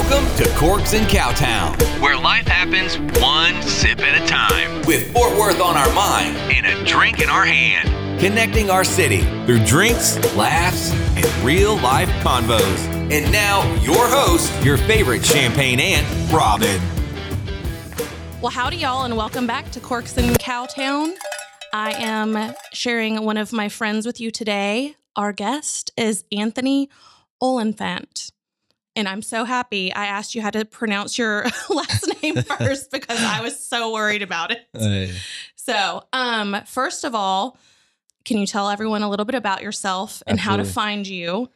Welcome to Corks and Cowtown, where life happens one sip at a time, with Fort Worth on our mind and a drink in our hand. Connecting our city through drinks, laughs, and real life convos. And now, your host, your favorite champagne aunt, Robin. Well, howdy, y'all, and welcome back to Corks and Cowtown. I am sharing one of my friends with you today. Our guest is Anthony Oliphant. And I'm so happy I asked you how to pronounce your last name first because I was so worried about it. Hey. So, um, first of all, can you tell everyone a little bit about yourself and how to find you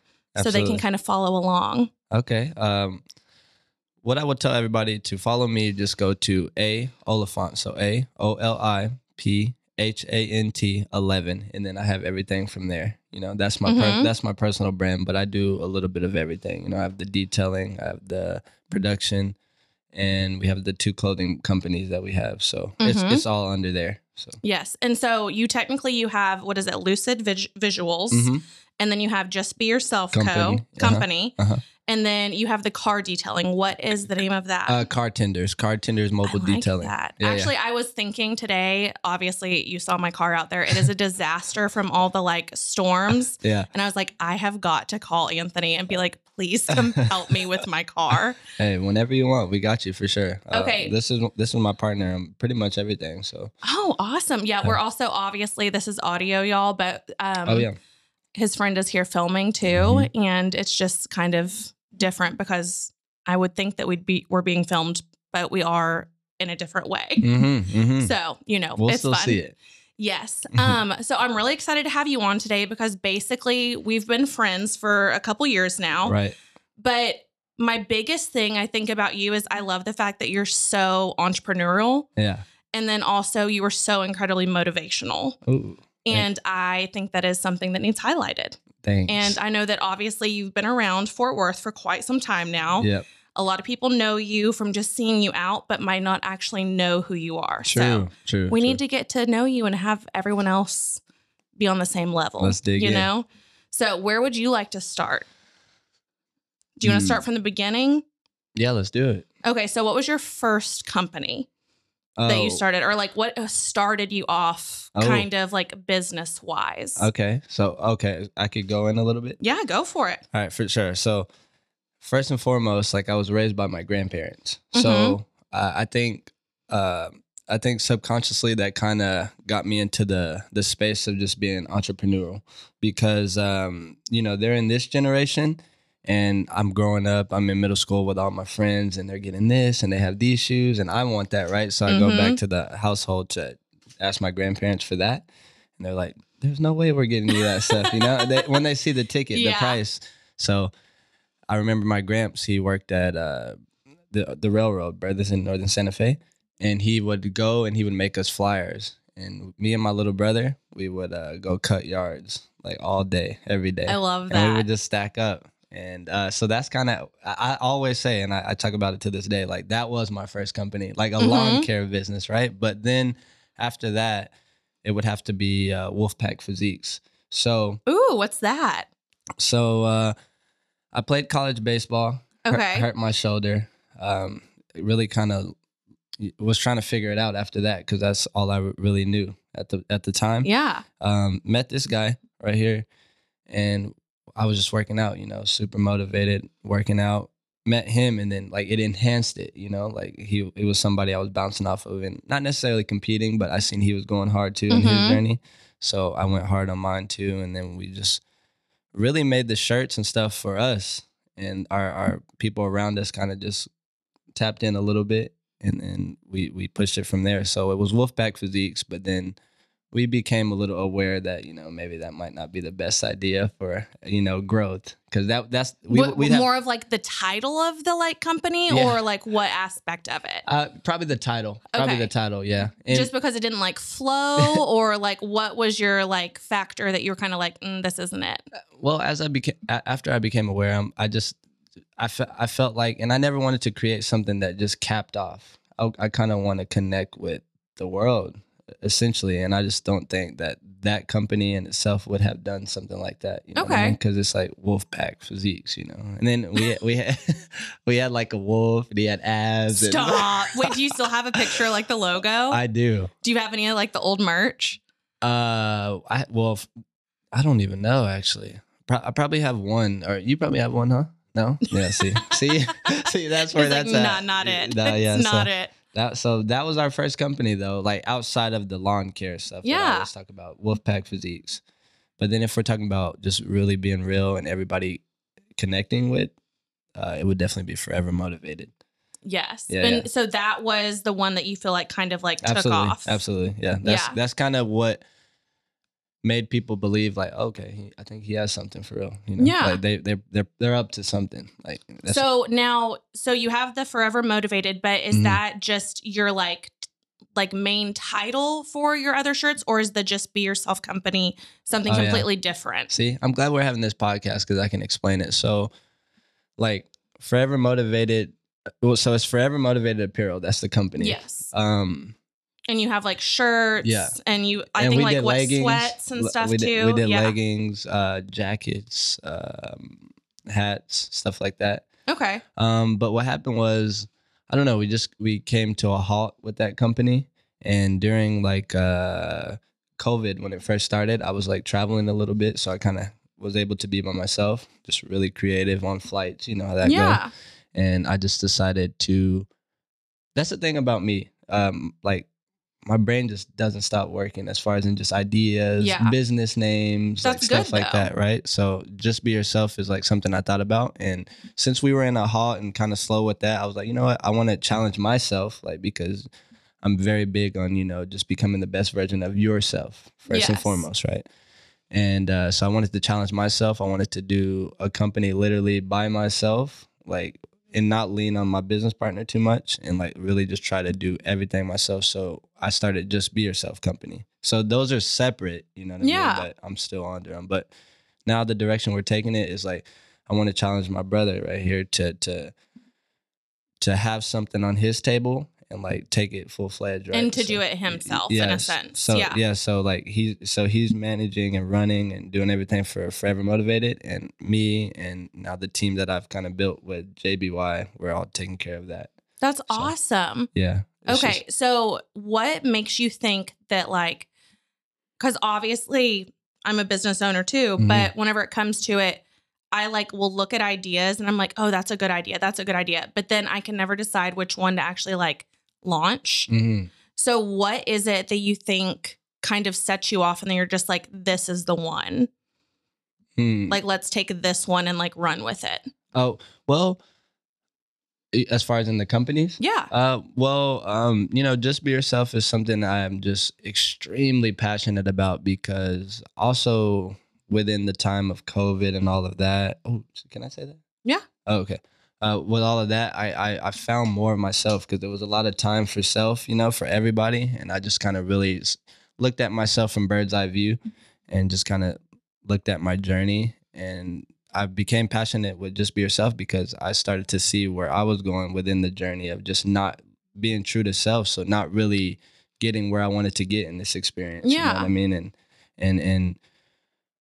so they can kind of follow along? Okay. Um, what I would tell everybody to follow me, just go to A Oliphant. So A O L I P H A N T 11. And then I have everything from there. You know, that's my per- Mhm. that's my personal brand, but I do a little bit of everything. You know, I have the detailing, I have the production, and we have the two clothing companies that we have. So it's Mhm. it's all under there. So Yes. And so you technically you have what is it? Lucid Vis- Visuals. Mhm. And then you have Just Be Yourself Company. Co. Uh-huh. Company. Uh-huh. And then you have the car detailing. What is the name of that? uh, car tenders, car tenders, mobile like detailing. that. Yeah, yeah. Actually, I was thinking today, obviously you saw my car out there. It is a disaster from all the like storms. Yeah. And I was like, I have got to call Anthony and be like, please come help me with my car. Hey, whenever you want, we got you for sure. Uh, Okay. this is this is my partner. on pretty much everything. So. Oh, awesome. Yeah, we're also obviously this is audio, y'all, but um oh yeah. his friend is here filming too. Mhm. And it's just kind of different because I would think that we'd be we're being filmed, but we are in a different way. Mm-hmm, mm-hmm. So, you know, we'll it's still fun. see it. Yes. Um, so I'm really excited to have you on today because basically we've been friends for a couple years now. Right. But my biggest thing I think about you is I love the fact that you're so entrepreneurial Yeah. and then also you are so incredibly motivational. Ooh. And I think that is something that needs highlighted. Thanks. And I know that obviously you've been around Fort Worth for quite some time now. Yep. A lot of people know you from just seeing you out, but might not actually know who you are. True. So true. we true. need to get to know you and have everyone else be on the same level. Let's dig You in. know? So where would you like to start? Do you want to hmm. start from the beginning? Yeah. Let's do it. Okay, so what was your first company that Oh, you started or like what uh, started you off Oh. kind of like business wise? Okay. So okay, I could go in a little bit. Yeah, go for it. All right, for sure. So first and foremost, like I was raised by my grandparents, Mm-hmm. so uh, I think. Uh, I think subconsciously that kind of got me into the the space of just being entrepreneurial because um, you know they're in this generation and I'm growing up. I'm in middle school with all my friends and they're getting this and they have these shoes and I want that right. So I go Mhm. back to the household to ask my grandparents for that and they're like, "There's no way we're getting you that stuff." You know, they, when they see the ticket, Yeah. the price. So I remember my gramps. He worked at uh, the the railroad, Burlington Northern Santa Fe, and he would go and he would make us flyers. And me and my little brother, we would uh, go cut yards like all day, every day. I love and we would just stack up. And uh, so that's kind of I, I always say, and I, I talk about it to this day. Like that was my first company, like a lawn Mhm. care business, right? But then after that, it would have to be uh, Wolfpack Physiques. So Ooh, what's that? so uh, I played college baseball. hurt- Okay. hurt, my shoulder. Um, really kind of was trying to figure it out after that because that's all I really knew at the at the time. Yeah. Um, met this guy right here, and I was just working out. You know, super motivated, working out. Met him, and then like it enhanced it. You know, like he it was somebody I was bouncing off of, and not necessarily competing, but I seen he was going hard too in Mhm. his journey. So I went hard on mine too, and then we just really made the shirts and stuff for us and our, our people around us kind of just tapped in a little bit and then we, we pushed it from there. So it was Wolfpack Physiques, but then we became a little aware that, you know, maybe that might not be the best idea for, you know, growth. Cause that that's, we, what, we'd have, more of like the title of the like company Yeah. or like what aspect of it? uh, probably the title, probably the title. Yeah. And Just because it didn't like flow or like what was your like factor that you were kind of like, mm, this isn't it? well, as I became, after I became aware, um, I just, I, fe- I felt like, and I never wanted to create something that just capped off. I, I kind of want to connect with the world essentially. And I just don't think that that company in itself would have done something like that. You know Okay. Because it's like Wolfpack physiques, you know. And then we we had we had like a wolf. And he had abs. and- Stop. Wait, do you still have a picture like the logo? I do. do you have any of like the old merch? Uh, I well, I don't even know actually. Pro- I probably have one, or you probably have one, huh? No. Yeah. See, see, see. That's where It's like, that's nah, at. not it. No, it's yeah, not it. That so that was our first company though, like outside of the lawn care stuff. Yeah. always talk about Wolfpack Physiques. But then if we're talking about just really being real and everybody connecting with, uh, it would definitely be Forever Motivated. Yes. Yeah, and yeah. so that was the one that you feel like kind of like took Absolutely, off. absolutely, yeah. That's Yeah. that's kind of what made people believe like, okay, he, I think he has something for real. You know, Yeah. like they they they're they're up to something. Like that's, So now, so you have the Forever Motivated, but is Mhm. that just your like, like main title for your other shirts, or is the Just Be Yourself company something Oh, yeah. completely different? See, I'm glad we're having this podcast because I can explain it. So, like, Forever Motivated. Well, so it's Forever Motivated Apparel. That's the company. Yes, Um. And you have like shirts, Yeah. and you, I and think like what leggings. sweats and stuff we too. did, We did yeah. leggings, uh, jackets, um, hats, stuff like that. Okay. Um, but what happened was, I don't know. We just we came to a halt with that company, and during like uh, COVID when it first started, I was like traveling a little bit, so I kind of was able to be by myself, just really creative on flights. You know how that goes yeah. and I just decided to. That's the thing about me. Um, like my brain just doesn't stop working as far as in just ideas, Yeah. business names, That's like stuff good, like that, right? So just be yourself is like something I thought about, and since we were in a halt and kind of slow with that, I was like, you know what, I want to challenge myself, like because I'm very big on you know just becoming the best version of yourself first and foremost, right? And uh, so I wanted to challenge myself. I wanted to do a company literally by myself, like, and not lean on my business partner too much, and like really just try to do everything myself. So I started Just Be Yourself Company. So those are separate, you know what I Yeah. mean? But I'm still under them. But now the direction we're taking it is like I want to challenge my brother right here to to to have something on his table and like take it full fledged, right? And to So- do it himself in a Yes. sense. So yeah. yeah. so like he's so he's managing and running and doing everything for Forever Motivated, and me and now the team that I've kind of built with JBY, we're all taking care of that. That's awesome. Yeah. Okay. just- so what makes you think that like cuz obviously I'm a business owner too, Mhm. but whenever it comes to it I like will look at ideas and I'm like, "Oh, that's a good idea. That's a good idea." But then I can never decide which one to actually like launch. Mhm. So what is it that you think kind of sets you off and then you're just like, "This is the one." Hmm. Like, let's take this one and like run with it. oh well, as far as in the companies. Yeah. Uh, well, um, you know, just be yourself is something I'm just extremely passionate about because also within the time of COVID and all of that. Oh, can I say that? Yeah. Oh, okay. Uh, with all of that, I, I I found more of myself because there was a lot of time for self, you know, for everybody, and I just kind of really looked at myself from bird's eye view, and just kind of looked at my journey, and I became passionate with just be yourself because I started to see where I was going within the journey of just not being true to self, so not really getting where I wanted to get in this experience. You know Yeah. what I mean? And and and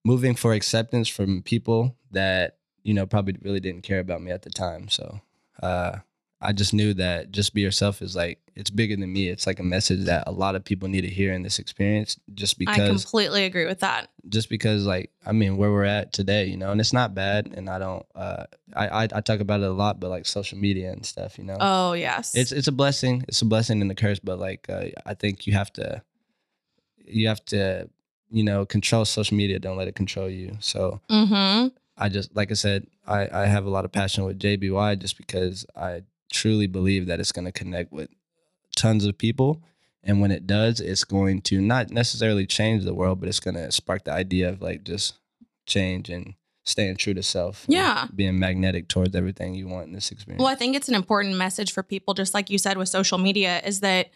moving for acceptance from people that you know probably really didn't care about me at the time. So uh, I just knew that just be yourself is like it's bigger than me. It's like a message that a lot of people need to hear in this experience. Just because I completely agree with that. just because, like I mean, where we're at today, you know, and it's not bad. And I don't, uh, I, I I talk about it a lot, but like social media and stuff, you know, Oh, yes. it's it's a blessing. It's a blessing and a curse, but like uh, I think you have to, you have to, you know, control social media. Don't let it control you. So mhm. I just like I said, I I have a lot of passion with JBY just because I truly believe that it's going to connect with tons of people. And when it does, it's going to not necessarily change the world, but it's going to spark the idea of like just change and staying true to self. Yeah. Being magnetic towards everything you want in this experience. Well, I think it's an important message for people, just like you said with social media, is that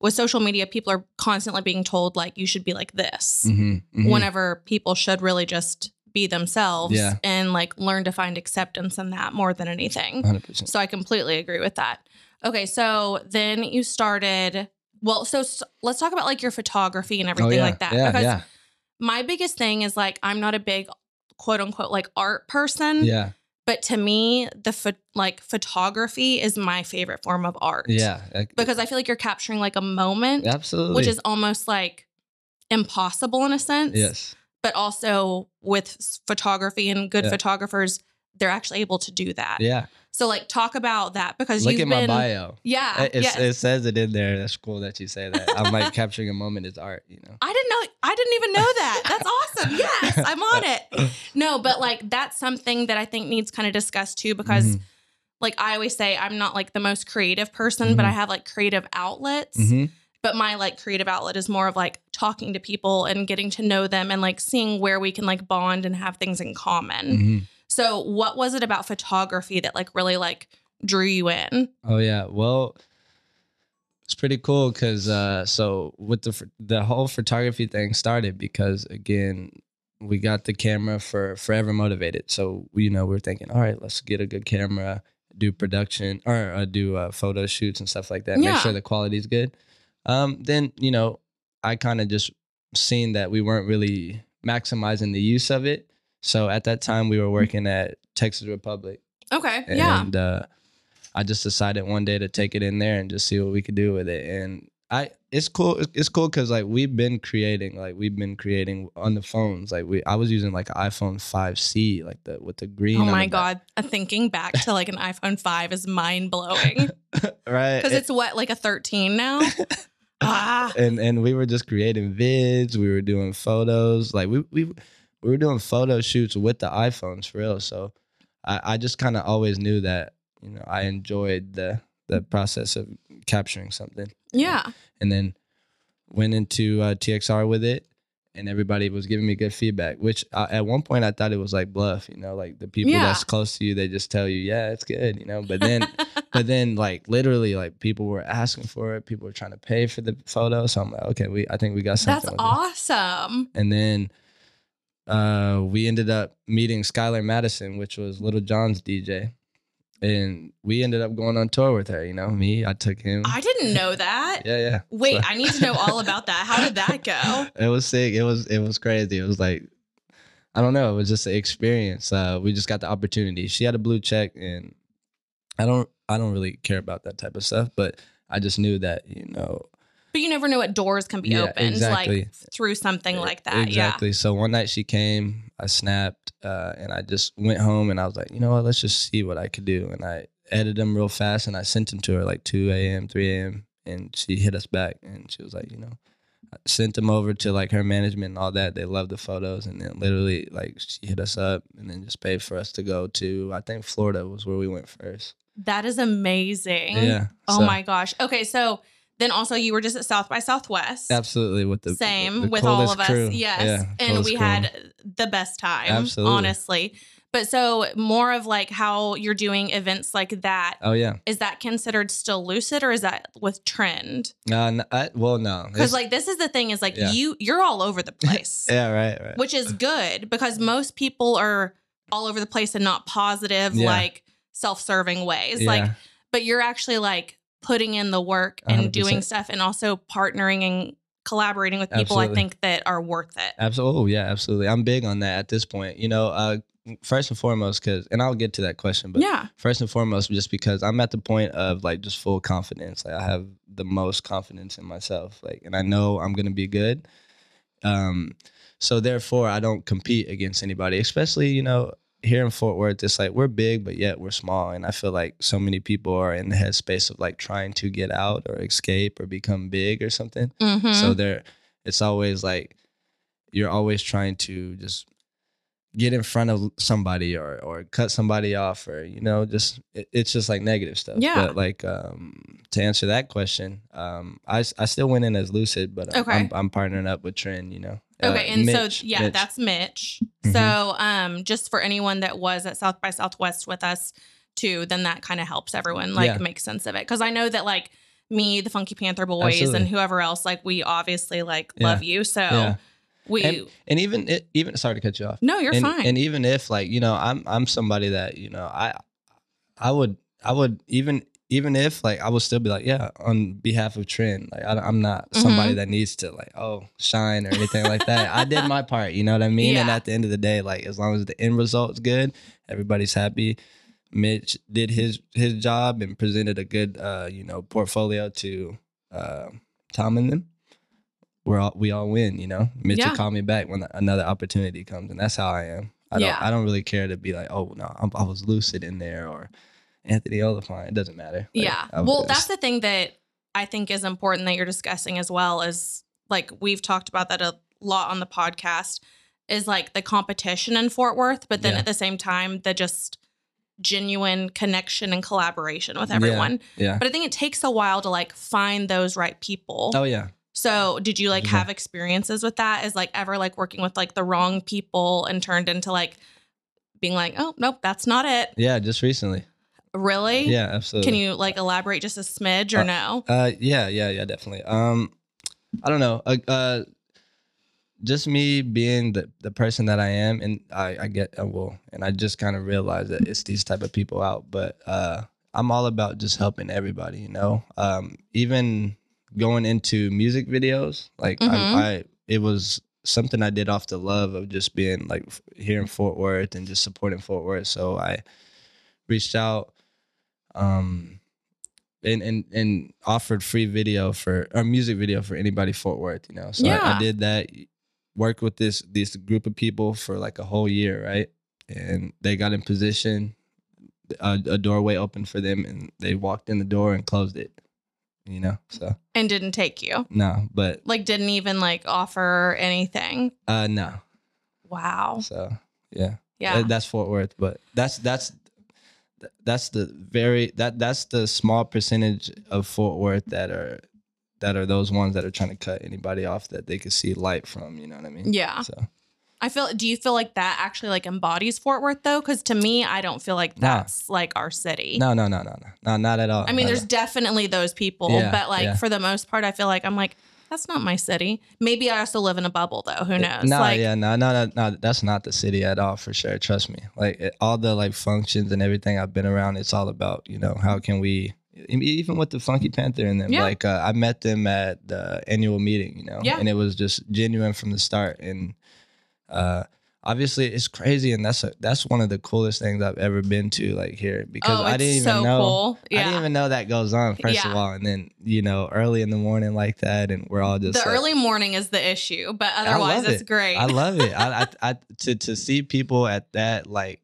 with social media, people are constantly being told, like, you should be like this, Mhm, mhm. whenever people should really just be themselves Yeah. and like learn to find acceptance in that more than anything. 100%. So I completely agree with that. Okay, so then you started Well, so s- let's talk about like your photography and everything oh, yeah. like that. Yeah, because my biggest thing is like I'm not a big quote unquote like art person. yeah, But to me, the pho- like photography is my favorite form of art. yeah. Because I feel like you're capturing like a moment, absolutely. which is almost like impossible in a sense. yes, But also with photography and good Yeah. photographers, they're actually able to do that. yeah. So like talk about that because Look you've at been my bio. Yeah. It, yeah. it says it in there. That's cool that you say that. I'm like capturing a moment is art. You know. I didn't know I didn't even know that. That's awesome. Yes, I'm on it. No, but like that's something that I think needs kind of discussed too because Mhm. like I always say I'm not like the most creative person, but Mhm. I have like creative outlets. Mhm. But my like creative outlet is more of like talking to people and getting to know them and like seeing where we can like bond and have things in common. Mhm. So what was it about photography that like really like drew you in? Oh yeah. Well, it's pretty cool because uh, so with the the whole photography thing started because again we got the camera for Forever Motivated. So you know we are thinking, all right, let's get a good camera, do production or uh, do uh, photo shoots and stuff like that. Yeah. Make sure the quality's good. Um, then you know I kind of just seen that we weren't really maximizing the use of it. So at that time we were working at Texas Republic Okay. and yeah. And uh, I just decided one day to take it in there and just see what we could do with it. And I, it's cool. It's cool because like we've been creating, like we've been creating on the phones. Like we, I was using like an iPhone 5C, like the with the green. Oh my god, thinking back to like an iPhone 5 is mind blowing. right? Cuz it's what like a 13 now? ah. and and we were just creating vids. We were doing photos. Like we we we were doing photo shoots with the iPhones for real. So I, I just kind of always knew that you know I enjoyed the the process of capturing something. Yeah. and then went into uh, TXR with it, and everybody was giving me good feedback. Which uh, at one point I thought it was like bluff, you know, like the people Yeah. that's close to you, they just tell you, yeah, it's good, you know. But then, but then, like literally, like people were asking for it, people were trying to pay for the photo. So I'm like, okay, we, I think we got something. That's this. awesome. And then uh, we ended up meeting Skylar Madison, which was Lil Jon's DJ. And we ended up going on tour with her. You know, me, I took him. I didn't know that. yeah, yeah. Wait, So- I need to know all about that. How did that go? it was sick. It was it was crazy. It was like I don't know. It was just an experience. Uh, we just got the opportunity. She had a blue check, and I don't I don't really care about that type of stuff. But I just knew that you know But you never know what doors can be Yeah, opened exactly. like through something like that. exactly. So one night she came, I snapped, uh, and I just went home, and I was like, you know what? Let's just see what I could do, and I edited them real fast, and I sent them to her like two a.m., three a.m., and she hit us back, and she was like, you know. I sent them over to like her management and all that. They loved the photos, and then literally like she hit us up, and then just paid for us to go to. I think Florida was where we went first. That is amazing. Yeah. Oh so- my gosh. Okay, so then also you were just at South by Southwest. Absolutely, with the Same the with all of us. crew. Yes. Yeah, and we crew. had the best time. Absolutely. Honestly. But so more of like how you're doing events like that. Oh yeah. Is that considered still lucid or is that with trend? Uh, n- I, well, no. Because like this is the thing is like Yeah. you you're all over the place. yeah, right, right. Which is good because most people are all over the place and not positive, Yeah. like self-serving ways. Like but you're actually like putting in the work and doing 100%. stuff and also partnering and collaborating with people I think that are worth it. Absolutely. Oh, yeah, absolutely. I'm big on that at this point. You know, uh, first and foremost, because, and I'll get to that question, but yeah. first and foremost, just because I'm at the point of like just full confidence. Like I have the most confidence in myself. Like, and I know I'm gonna be good. Um, so therefore, I don't compete against anybody, especially you know here in Fort Worth. It's like we're big, but yet we're small, and I feel like so many people are in the headspace of like trying to get out or escape or become big or something. Mhm. So there, it's always like you're always trying to just get in front of somebody or or cut somebody off or you know just it, it's just like negative stuff. Yeah. But like um, to answer that question, um, i, I still went in as Lucid, but I'm- Okay. I'm, I'm partnering up with Trend. You know. Uh, Okay, and Mitch- so yeah, Mitch. that's Mitch. Mhm. So um just for anyone that was at South by Southwest with us too, then that kind of helps everyone like Yeah. make sense of it. Cause I know that like me, the Funky Panther Boys, Absolutely. and whoever else, like we obviously like Yeah. love you. So Yeah. we and, and even it, even sorry to cut you off. No, you're and, fine. And even if like you know, I'm I'm somebody that you know, I I would I would even even if like I would still be like, yeah, on behalf of Trend, like I, am not somebody Mhm. that needs to like, oh, shine or anything like that. I did my part, you know what I mean? And at the end of the day, like as long as the end result's good, everybody's happy. Mitch did his his job and presented a good, uh, you know, portfolio to uh, Tom and them. We're all we all win, you know. Mitch Yeah. will call me back when another opportunity comes, and that's how I am. I don't Yeah. I don't really care to be like, oh no, I'm, I was lucid in there or Anthony Oliphant. It doesn't matter. Like, yeah. Well, that's the thing that I think is important that you're discussing as well is like we've talked about that a lot on the podcast is like the competition in Fort Worth, but then Yeah. at the same time the just genuine connection and collaboration with Yeah. everyone. yeah. But I think it takes a while to like find those right people. Oh yeah. So, did you like Yeah. have experiences with that? Is like ever like working with like the wrong people and turned into like being like, oh nope, that's not it. Yeah. Just recently. Really? Yeah. Absolutely. Can you like elaborate just a smidge or Uh, no? Uh, yeah, yeah, yeah, definitely. Um, I don't know. Uh, uh just me being the the person that I am, and I I get uh, well, and I just kind of realized that it's these type of people out. But uh, I'm all about just helping everybody. You know, um, even going into music videos, like Mhm. I, I, it was something I did off the love of just being like f- here in Fort Worth and just supporting Fort Worth. So I reached out. Um, and, and and offered free video for or music video for anybody Fort Worth, you know. So I, Yeah. I did that, worked with this this group of people for like a whole year, right? And they got in position, a, a doorway opened for them, and they walked in the door and closed it, you know. So And didn't take you. no, but Like didn't even like offer anything. uh no. Wow. So yeah, Yeah. That's Fort Worth, but that's that's that's the very that that's the small percentage of Fort Worth that are that are those ones that are trying to cut anybody off that they could see light from. You know what I mean? Yeah. So I feel do you feel like that actually like embodies Fort Worth though? Cause to me, I don't feel like Nah. that's like our city. no, no, no, no, no, no, not at all. I mean, there's definitely those people, Yeah, but like yeah. for the most part, I feel like I'm like, that's not my city. Maybe I also live in a bubble though. Who knows? No, like, yeah, no, no, no, no. That's not the city at all for sure. Trust me. Like it, all the like functions and everything I've been around, it's all about you know how can we even with the Funky Panther and them. Yeah. Like uh, I met them at the annual meeting, you know, Yeah. and it was just genuine from the start. And uh, obviously, it's crazy, and that's a, that's one of the coolest things I've ever been to, like here, because oh, I didn't even so know. cool. Yeah. I didn't even know that goes on. First Yeah. of all, and then you know, early in the morning like that, and we're all just the like- early morning is the issue, but otherwise it's it. great. I love it. I, I, I to to see people at that like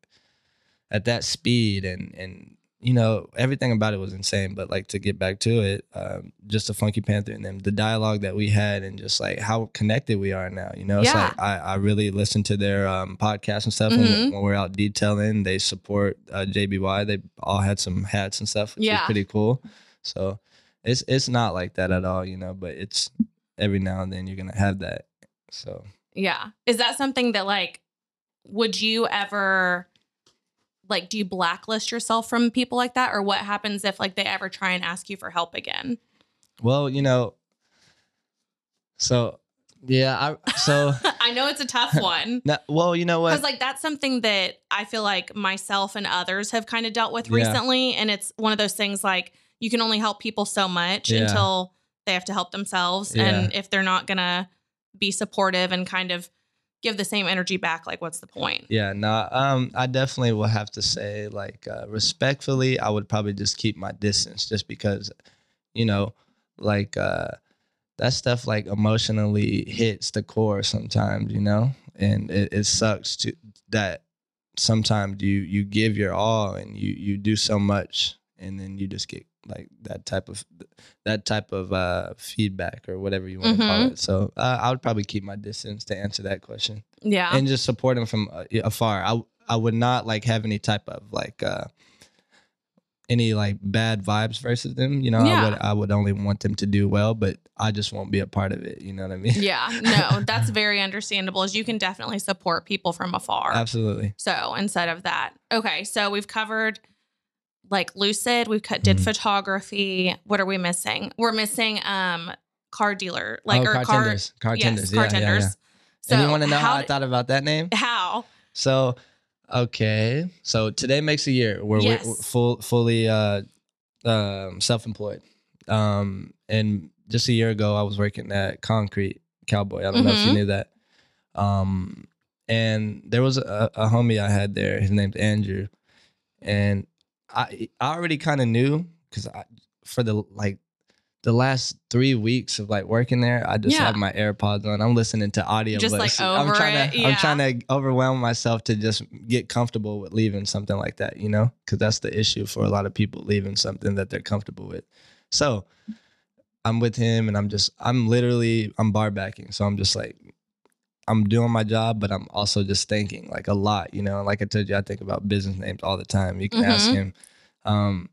at that speed and and you know everything about it was insane. But like to get back to it, um, just the Funky Panther and them, the dialogue that we had, and just like how connected we are now. You know, it's Yeah. like I I really listen to their um, podcast and stuff Mhm. when, when we're out detailing. They support uh, JBY. They all had some hats and stuff, which Yeah. was pretty cool. So it's it's not like that at all, you know. But it's every now and then you're gonna have that. So. Yeah. Is that something that like would you ever like do you blacklist yourself from people like that or what happens if like they ever try and ask you for help again? Well, you know, so yeah, I so I know it's a tough one. no, well, you know what? Because like that's something that I feel like myself and others have kind of dealt with Yeah. recently. And it's one of those things like you can only help people so much Yeah. until they have to help themselves. And if they're not gonna be supportive and kind of give the same energy back, like what's the point? yeah, no, um, I definitely will have to say, like, uh, respectfully, I would probably just keep my distance, just because, you know, like uh, that stuff like emotionally hits the core sometimes, you know, and it, it sucks to that sometimes you you give your all and you you do so much and then you just get like that type of that type of uh feedback or whatever you want to call Mhm. it so uh, i would probably keep my distance to answer that question Yeah. and just support them from uh, afar i i would not like have any type of like uh any like bad vibes versus them you know Yeah. i would i would only want them to do well but i just won't be a part of it you know what i mean yeah. No, that's very understandable. As you can definitely support people from afar. absolutely So instead of that, okay. So we've covered like lucid. We've cut did Mhm. photography. What are we missing? We're missing um car dealer, like oh, or car car tenders car yes, tenders car yeah, yeah, tenders. yeah. So and you want to know how, i thought about that name how? So, okay. So today makes a year where Yes. we're full, fully uh, um, self-employed. Um, and just a year ago, I was working at Concrete Cowboy. I don't know if you Mhm. knew that. Um, and there was a, a homie I had there. His name's Andrew, and I I already kind of knew because I for the like the last three weeks of like working there, I just Yeah. have my AirPods on. I'm listening to audio. Just, like, I'm trying it, to yeah. I'm trying to overwhelm myself to just get comfortable with leaving something like that, you know? Because that's the issue for a lot of people leaving something that they're comfortable with. So I'm with him and I'm just I'm literally I'm bar backing. So I'm just like I'm doing my job, but I'm also just thinking like a lot, you know. Like I told you, I think about business names all the time. You can ask Mhm. him. Um,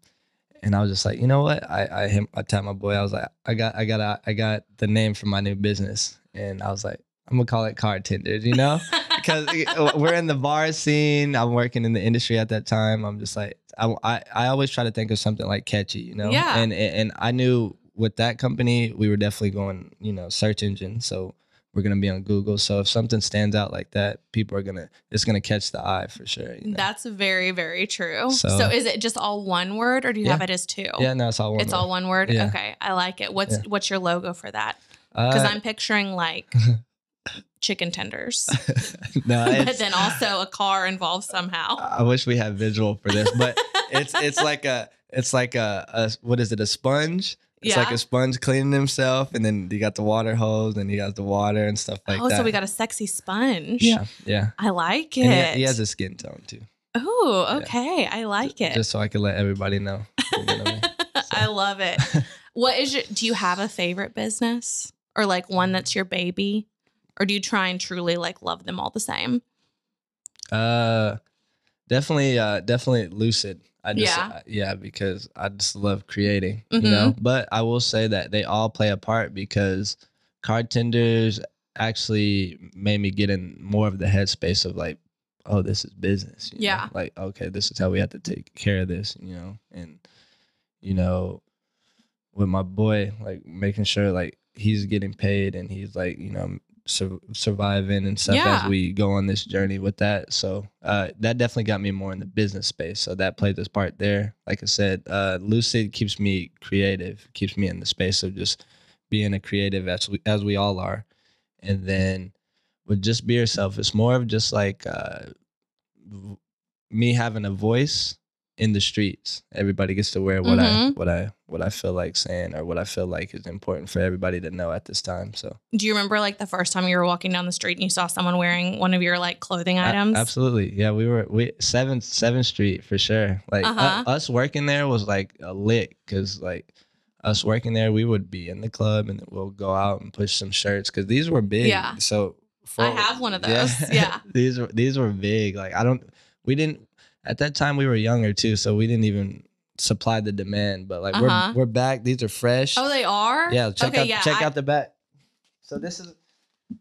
and I was just like, you know what? I I him I tapped my boy. I was like, I got I got a, I got the name for my new business, and I was like, I'm gonna call it Car Tenders, you know, because we're in the bar scene. I'm working in the industry at that time. I'm just like, I I, I always try to think of something like catchy, you know. Yeah. And and I knew with that company, we were definitely going, you know, search engine. So we're gonna be on Google. So if something stands out like that, people are gonna it's gonna catch the eye for sure. You know? That's very, very true. So, So- is it just all one word or do you Yeah. have it as two? yeah, no, it's all one. It's word. all one word. Yeah. Okay, I like it. What's Yeah. what's your logo for that? Because Uh, I'm picturing like chicken tenders, no, but then also a car involved somehow. I wish we had visual for this, but it's it's like a it's like a, a what is it a sponge? It's like a sponge cleaning himself, and then you got the water hose, and you got the water and stuff like oh, that. Oh, so we got a sexy sponge. yeah, yeah. I like it. And he, he has a skin tone too, oh, Yeah. okay. I like it. just so I can let everybody know. You know I mean? I love it. What is your do you have a favorite business? Or like one that's your baby? Or do you try and truly like love them all the same? Uh, definitely, uh, definitely lucid. I just, Yeah. uh, yeah, because I just love creating, Mhm. you know. But I will say that they all play a part because car tenders actually made me get in more of the headspace of like, oh, this is business. you know? Yeah. Like, okay, this is how we have to take care of this, you know, and you know, with my boy, like making sure like he's getting paid and he's like, you know, sur- surviving and stuff Yeah. as we go on this journey with that. So uh, that definitely got me more in the business space. So that played this part there. Like I said, uh, Lucid keeps me creative, keeps me in the space of just being a creative as we, as we all are. And then with just be yourself, it's more of just like uh, me having a voice in the streets. Everybody gets to wear what I Mhm. what I what I feel like saying or what I feel like is important for everybody to know at this time. So Do you remember like the first time you were walking down the street and you saw someone wearing one of your like clothing A- items? absolutely. Yeah, we were we seventh Seventh Street for sure. Like Uh-huh. us working there was like a lick because like us working there, we would be in the club and we'll go out and push some shirts because these were big. Yeah. So for, I have one of those. Yeah. these were these were big. Like I don't. We didn't at that time. We were younger too, so we didn't even supply the demand. But like Uh-huh. we're we're back. These are fresh. Oh, they are? Yeah, check okay, out yeah. check I- out the back. So this is.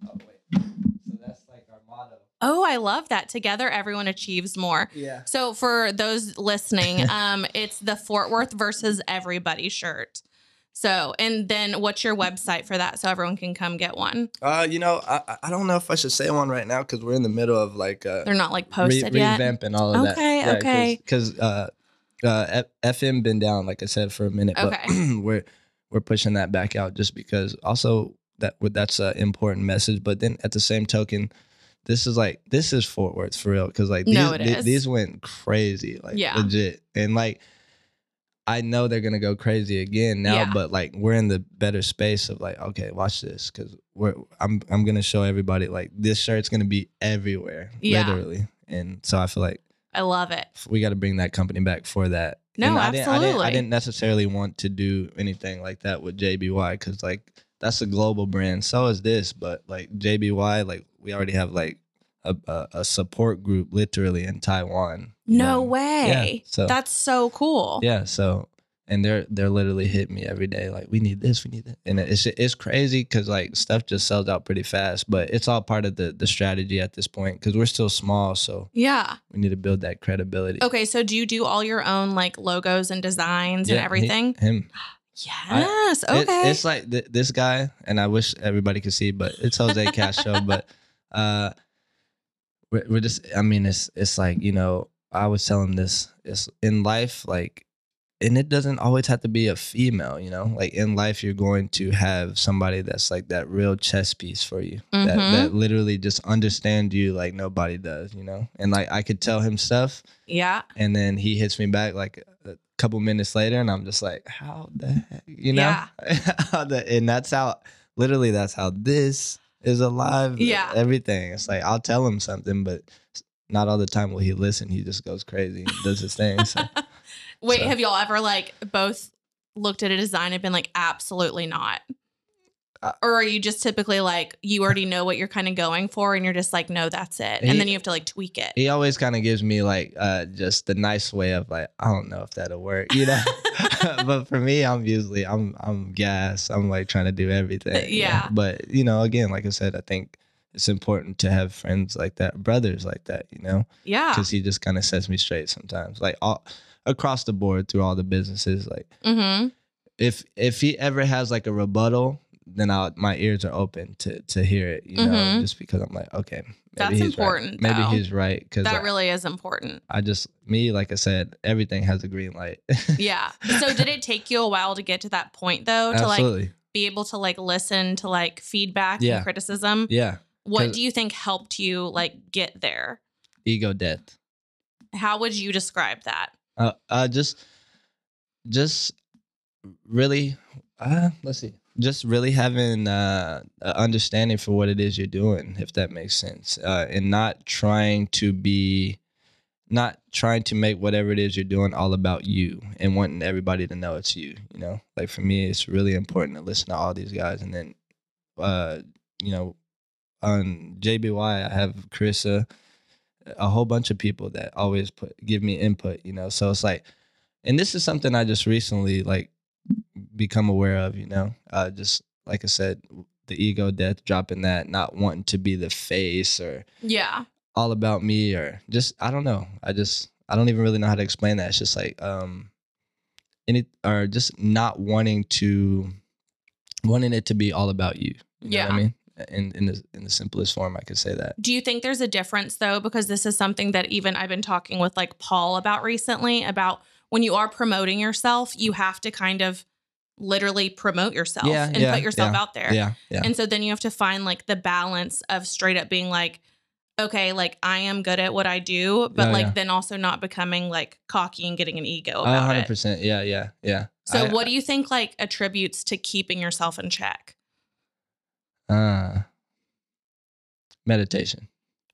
Oh wait. So that's like our motto. Oh, I love that. Together, everyone achieves more. Yeah. So for those listening, um, it's the Fort Worth versus everybody shirt. So, and then what's your website for that so everyone can come get one? Uh, you know, I I- I don't know if I should say one right now because we're in the middle of like uh They're not like re- posted yet. revamping all of that. Okay, okay. Because uh, uh, F- FM been down like I said for a minute, but we're we're pushing that back out just because also that that's an important message. But then at the same token, this is like this is Fort Worth for real because like these No, it the- is. these went crazy like Yeah. legit and like. I know they're gonna go crazy again now, Yeah. but like we're in the better space of like, okay, watch this, because we're I'm I'm gonna show everybody like this shirt's gonna be everywhere, Yeah. literally, and so I feel like I love it. we got to bring that company back for that. No, And I didn't, I didn't, absolutely. I didn't necessarily want to do anything like that with JBY because like that's a global brand. So is this, but like JBY, like we already have like a, a, a support group literally in Taiwan. No know? way. so- That's so cool. Yeah. So and they're they're literally hitting me every day like we need this, we need that, and it's it's crazy because like stuff just sells out pretty fast. But it's all part of the the strategy at this point because we're still small, so Yeah. we need to build that credibility. Okay. So do you do all your own like logos and designs and Yeah, he- everything? him. yes. It- okay. it's like th- this guy, and I wish everybody could see, but it's Jose Castro. but uh, we're, we're just, I mean, it's it's like you know, I was telling this. It's in life, like and it doesn't always have to be a female, you know. Like in life, you're going to have somebody that's like that real chess piece for you, that Mhm. that literally just understand you like nobody does, you know. And like I could tell him stuff, Yeah. and then he hits me back like a couple minutes later, and I'm just like, how the heck, you know? How the- and that's how literally that's how this is alive. Eh, yeah. everything. It's like I'll tell him something, but not all the time will he listen. He just goes crazy, and does his thing. So. Wait, So- have y'all ever like both looked at a design and been like, absolutely not? Uh, or are you just typically like, you already know what you're kind of going for and you're just like, no, that's it. He- and then you have to like tweak it. he always kind of gives me like uh just the nice way of like I don't know if that'll work, you know. but for me, I'm usually I'm I'm gas. I'm like trying to do everything. you know? Yeah. But you know, again, like I said, I think it's important to have friends like that, brothers like that, you know, yeah. because he just kind of sets me straight sometimes, like all across the board through all the businesses. Like Mm-hmm. if if he ever has like a rebuttal. Then I my ears are open to to hear it, you know, Mhm. just because I'm like, okay, maybe That's he's important, Right. Maybe he's right because That really is important. I just me like I said, everything has a green light. Yeah. So did it take you a while to get to that point though, to like Absolutely. be able to like listen to like feedback Yeah. and criticism? yeah. What do you think helped you like get there? Ego death. How would you describe that? Uh, uh just just really uh let's see. Just really having uh a understanding for what it is you're doing, if that makes sense. Uh and not trying to be not trying to make whatever it is you're doing all about you and wanting everybody to know it's you, you know? Like for me it's really important to listen to all these guys and then uh you know on JBY I have Carissa a whole bunch of people that always put give me input, you know. So it's like and this is something I just recently like become aware of, you know. Uh just like I said, the ego death, dropping that, not wanting to be the face or Yeah. all about me or just I don't know. I just I don't even really know how to explain that. It's just like um any or just not wanting to wanting it to be all about you. You know what Yeah. I mean? In in the in the simplest form I could say that. Do you think there's a difference though? Because this is something that even I've been talking with like Paul about recently about when you are promoting yourself, you have to kind of literally promote yourself Yeah, and yeah, put yourself yeah, out there. Yeah. Yeah. And so then you have to find like the balance of straight up being like, okay, like I am good at what I do, but Oh, like then also not becoming like cocky and getting an ego about it. 100%. Yeah, yeah, yeah. So I- what do you think like attributes to keeping yourself in check? Uh, meditation.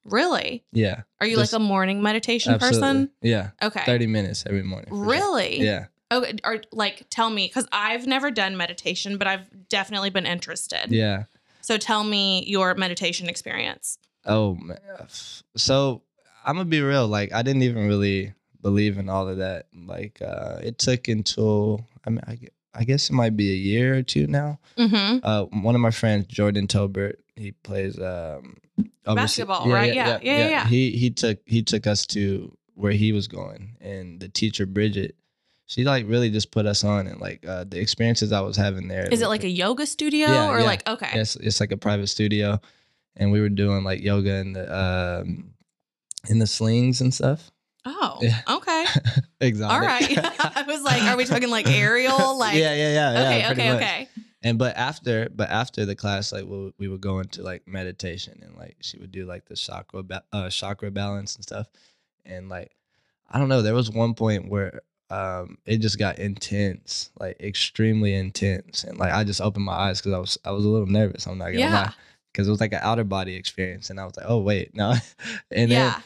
Really? Yeah. Are you Just- like a morning meditation Absolutely. person? Yeah. Okay. 30 minutes every morning. for sure. Really? Yeah. Okay, or like tell me because I've never done meditation, but I've definitely been interested. Yeah. So tell me your meditation experience. Oh, man. So I'm going to be real. Like, I didn't even really believe in all of that. Like, uh, it took until, I mean, I, I guess it might be a year or two now. Mm-hmm. Uh, one of my friends, Jordan Tobert, he plays um, Basketball, right? Yeah, yeah, yeah, yeah. He he took he took us to where he was going, and the teacher Bridget, she like really just put us on, and like uh, the experiences I was having there. Is it like a yoga studio Yeah, or yeah. like okay? It's it's like a private studio, and we were doing like yoga in the um in the slings and stuff. Oh, Yeah. okay. Exotic. All right. I was like, are we talking like aerial? Like yeah, yeah, yeah. okay, yeah, okay, much. okay. And but after, but after the class, like we we would go into like meditation, and like she would do like the chakra ba- uh, chakra balance and stuff, and like I don't know, there was one point where um it just got intense, like extremely intense, and like I just opened my eyes because I was I was a little nervous. I'm not gonna Yeah. lie, because it was like an outer body experience, and I was like, oh wait, no, and then yeah.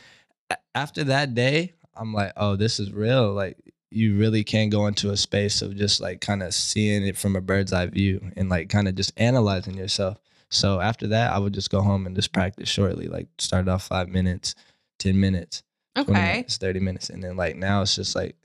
a- after that day, I'm like, oh, this is real. Like you really can go into a space of just like kind of seeing it from a bird's eye view and like kind of just analyzing yourself. So after that, I would just go home and just practice shortly, like start off five minutes, 10 minutes, 20 Okay. minutes, 30 minutes. And then like now it's just like,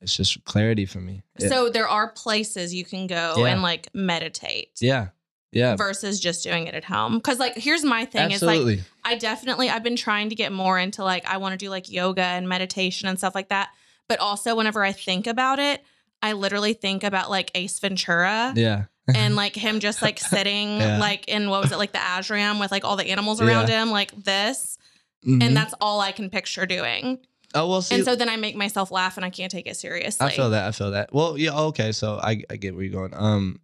it's just clarity for me. Yeah. So there are places you can go Yeah. and like meditate yeah. Yeah. versus just doing it at home. Cause like here's my thing. is like I definitely I've been trying to get more into like I want to do like yoga and meditation and stuff like that. But also whenever I think about it, I literally think about like Ace Ventura yeah. and like him just like sitting Yeah. like in what was it like the ashram with like all the animals around him like this Mhm. and that's all I can picture doing. Oh well, see, and so then I make myself laugh and I can't take it seriously. I feel that. I feel that. Well, yeah, okay. So I I get where you're going. Um,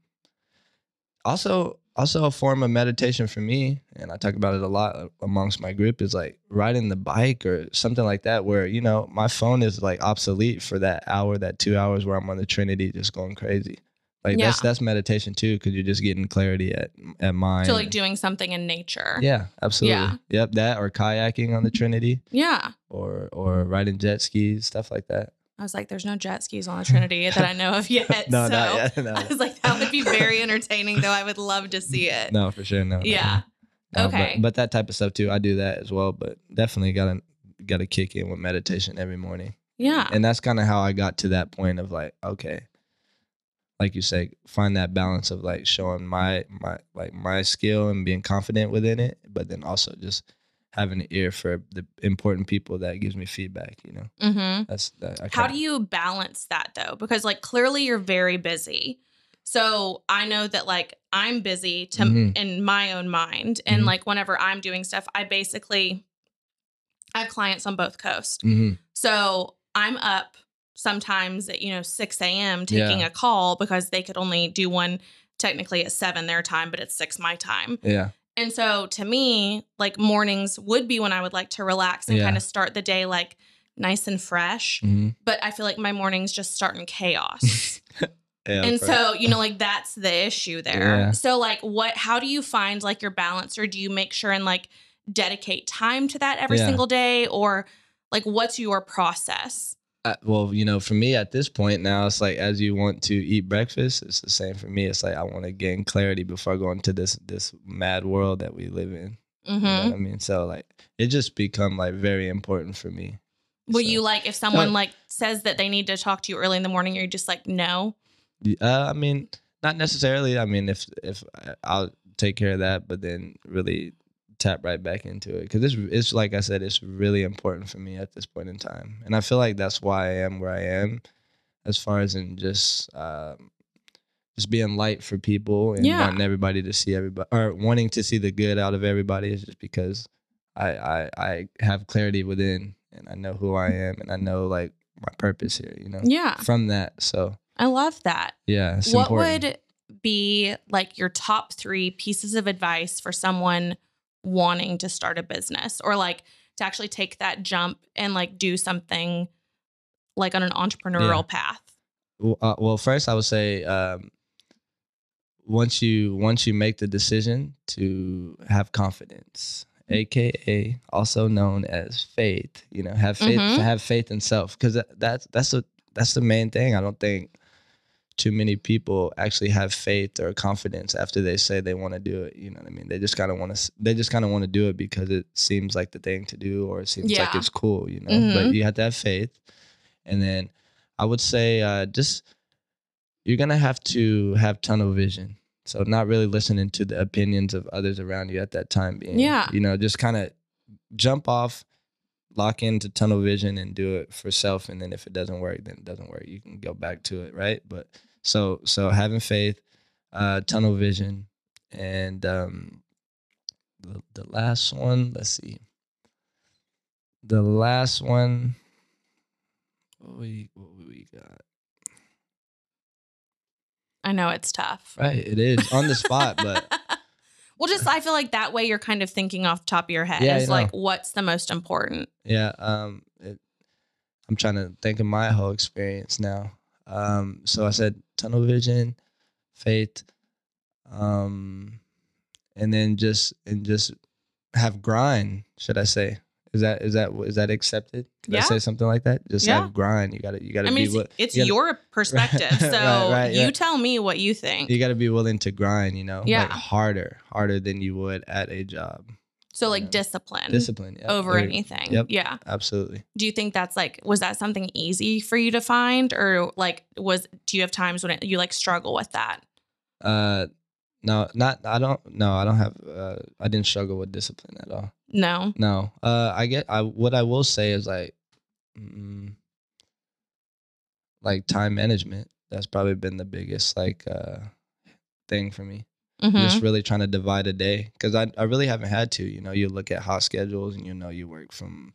also also a form of meditation for me, and I talk about it a lot amongst my group is like riding the bike or something like that, where you know my phone is like obsolete for that hour, that two hours where I'm on the Trinity just going crazy. Like that's that's meditation too, because you're just getting clarity at at mind. So like doing something in nature. yeah, absolutely. Yeah. Yep, that or kayaking on the Trinity, Yeah. or or riding jet skis, stuff like that. I was like, there's no jet skis on the Trinity that I know of yet. no, so not yet. No. I was like, that would be very entertaining, though. I would love to see it. No, for sure. No. Yeah. no. Okay. But, but that type of stuff too, I do that as well. But definitely gotta gotta kick in with meditation every morning, Yeah. and that's kind of how I got to that point of like, okay, like you say, find that balance of like showing my my like my skill and being confident within it, but then also just having an ear for the important people that gives me feedback. You know, hmm that's that. I How do you balance that though? Because like clearly you're very busy. So I know that like I'm busy to Mhm. in my own mind. And Mhm. like whenever I'm doing stuff, I basically I have clients on both coasts. Mhm. So I'm up sometimes at, you know, 6 a.m. taking Yeah. a call because they could only do one technically at seven their time, but it's six my time. Yeah. And so to me, like mornings would be when I would like to relax and Yeah. kind of start the day like nice and fresh. hmm But I feel like my mornings just start in chaos. Yeah. and so, you know, like that's the issue there. Yeah. So like what how do you find like your balance or do you make sure and like dedicate time to that every Yeah. single day or like what's your process? Uh, well, you know, for me at this point now, it's like as you want to eat breakfast, it's the same for me. It's like I want to gain clarity before I go into this this mad world that we live in. Mhm. You know I mean? So like it just become like very important for me. Will So- you like if someone Uh, like says that they need to talk to you early in the morning, you're just like, no. Uh, I mean, not necessarily. I mean, if if I- I'll take care of that, but then really tap right back into it because it's it's like I said, it's really important for me at this point in time, and I feel like that's why I am where I am, as far as in just um, just being light for people and Yeah. wanting everybody to see everybody or wanting to see the good out of everybody is just because I I I have clarity within and I know who I am and I know like my purpose here, you know, Yeah. from that. So I love that. yeah, what important. would be like your top three pieces of advice for someone wanting to start a business or like to actually take that jump and like do something like on an entrepreneurial path? Well, uh, well, first I would say um, once you once you make the decision to have confidence, aka also known as faith, you know, have faith, Mhm. have faith in self, because that's that's a that's the main thing. I don't think too many people actually have faith or confidence after they say they want to do it. You know what I mean? They just kind of want to. They just kind of want to do it because it seems like the thing to do, or it seems like it's cool. You know, Mhm. but you have to have faith, and then I would say uh, just you're gonna have to have tunnel vision. So not really listening to the opinions of others around you at that time being. Yeah. You know, just kind of jump off, lock into tunnel vision and do it for self. And then if it doesn't work, then it doesn't work. You can go back to it, right? But so so having faith, uh, tunnel vision, and um the, the last one, let's see. The last one, what we what we got? I know it's tough. Right, it is on the spot, but well, just I feel like that way you're kind of thinking off the top of your head. Yeah, is I like what's the most important? yeah, um, it, I'm trying to think of my whole experience now. Um, so I said tunnel vision, faith, um, and then just and just have grind. Should I say? Is that is that is that accepted? Could I say something like that? Just Yeah. have grind. You gotta you gotta I mean, be. it's, it's you gotta- your perspective. So Right, right, you yeah. tell me what you think. You gotta be willing to grind. You know, Yeah. like harder, harder than you would at a job. so like yeah. discipline, Discipline yeah. over There- anything. Yep. Yeah. Absolutely. Do you think that's like was that something easy for you to find or like was do you have times when it, you like struggle with that? Uh, no, not I don't. No, I don't have. Uh, I didn't struggle with discipline at all. No. No. Uh, I get. I what I will say is like, mm, like time management. That's probably been the biggest like uh thing for me. Mhm. Just really trying to divide a day because I I really haven't had to. You know, you look at HotSchedules and you know you work from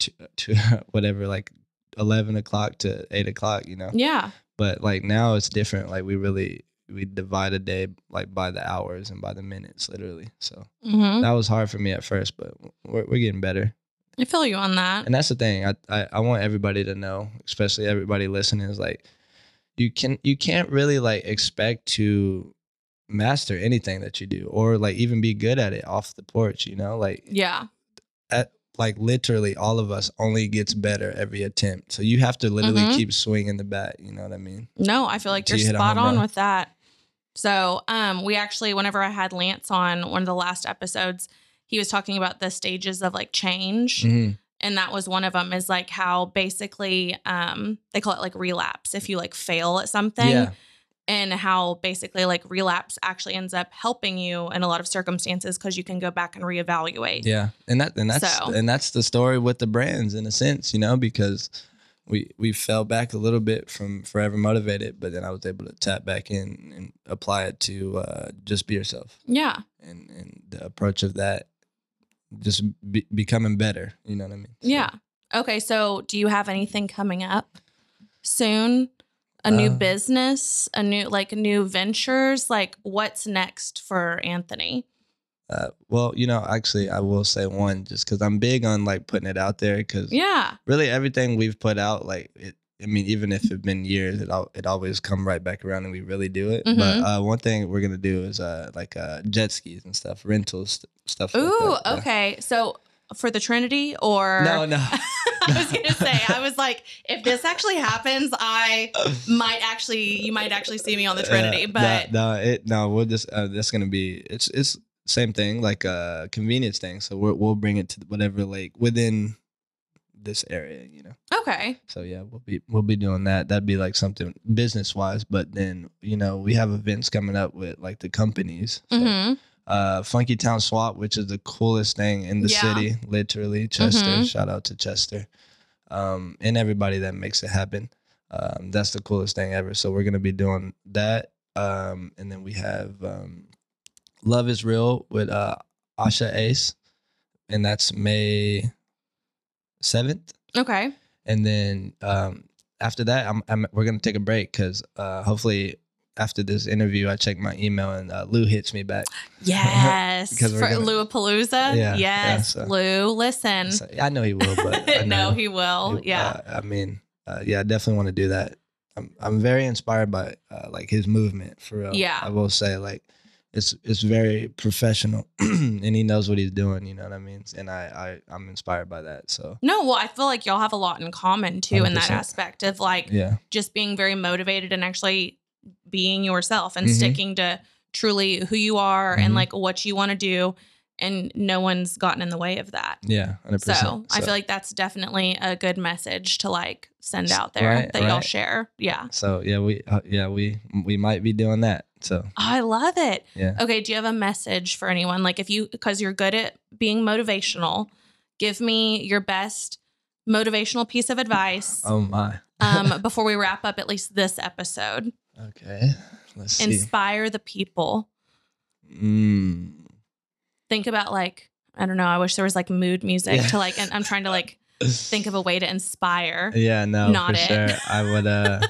to, to whatever like eleven o'clock to eight o'clock. You know, Yeah. but like now it's different. Like we really we divide a day like by the hours and by the minutes, literally. So hmm that was hard for me at first, but we're we're getting better. I feel you on that. And that's the thing. I, I I want everybody to know, especially everybody listening, is like you can you can't really like expect to master anything that you do or like even be good at it off the porch. You know, like Yeah. At, like literally all of us only gets better every attempt. So you have to literally Mhm. keep swinging the bat. You know what I mean? No, I feel like you're you spot on run. with that. So, um, we actually, whenever I had Lance on one of the last episodes, he was talking about the stages of like change. Mhm. And that was one of them is like how basically, um, they call it like relapse if you like fail at something. Yeah. And how basically like relapse actually ends up helping you in a lot of circumstances because you can go back and reevaluate. Yeah, and that and that's So- and that's the story with the brands in a sense, you know, because we we fell back a little bit from forever motivated, but then I was able to tap back in and apply it to uh, just be yourself Yeah. and and the approach of that, just be, becoming better. You know what I mean? So, Yeah. Okay. So, do you have anything coming up soon? A new Uh, business, a new like new ventures. Like, what's next for Anthony? Uh, well, you know, actually, I will say one just because I'm big on like putting it out there because Yeah. really everything we've put out like it i mean even if it's been years it, al- it always come right back around and we really do it but Mhm. uh, one thing we're gonna do is uh like uh jet skis and stuff rentals st- stuff like Ooh. that, yeah. Okay. So for the Trinity, or no no I was gonna say, I was like, if this actually happens, I might actually, you might actually see me on the Trinity. But no, no it no we'll just uh, that's gonna be it's it's same thing like a convenience thing so we're, we'll bring it to whatever like within this area you know okay. So yeah, we'll be we'll be doing that. That'd be like something business wise. But then you know we have events coming up with like the companies. So, hmm uh, Funky Town Swap, which is the coolest thing in the Yeah. city, literally Chester. Mhm. Shout out to Chester, um, and everybody that makes it happen. Um, that's the coolest thing ever. So we're gonna be doing that, um, and then we have um, Love Is Real with uh, Asha Ace, and that's May seventh Okay. and then um, after that, I'm, I'm we're gonna take a break because uh, hopefully after this interview, I check my email and uh, Lou hits me back. Yes. Because for gonna- Louapalooza. Yeah, yeah, yes. so- Lou, listen. So, I know he will, but I no, he will. he- yeah. uh, I mean, uh, yeah, I definitely want to do that. I'm I'm very inspired by uh, like his movement for real. Yeah. I will say like it's it's very professional, and he knows what he's doing. You know what I mean? And I I I'm inspired by that. So No, well, I feel like y'all have a lot in common too in that aspect of like yeah, just being very motivated and actually being yourself and Mhm. sticking to truly who you are and Mhm. like what you want to do. And no one's gotten in the way of that. yeah, hundred So, percent. I feel like that's definitely a good message to like send out there Right, that y'all share. Yeah. So yeah, we uh, yeah we we might be doing that. So I love it. yeah. Okay, do you have a message for anyone? Like if you because you're good at being motivational, give me your best motivational piece of advice Oh my. um before we wrap up at least this episode. Okay. Let's see. Inspire the people. Mm. Think about like I don't know, I wish there was like mood music Yeah. to like and I'm trying to like think of a way to inspire. Yeah, no, Not for it. sure. I would uh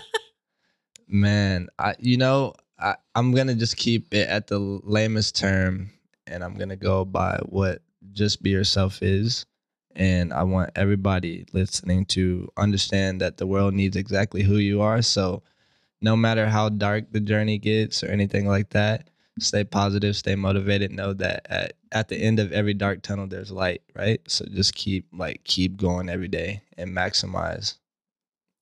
man, I you know, I, I'm gonna just keep it at the lamest term and I'm gonna go by what just be yourself is. And I want everybody listening to understand that the world needs exactly who you are. So no matter how dark the journey gets or anything like that, stay positive, stay motivated. Know that at, at the end of every dark tunnel, there's light, right? So just keep like keep going every day and maximize.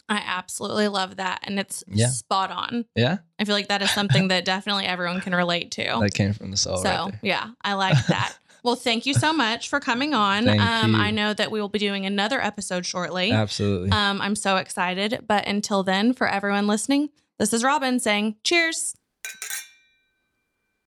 I absolutely love that and it's Yeah. spot on. Yeah, I feel like that is something that definitely everyone can relate to. that came from the soul. so right yeah, I like that. well, thank you so much for coming on. Um. I know that we will be doing another episode shortly. Absolutely. Um, I'm so excited. But until then, for everyone listening, this is Robin saying cheers.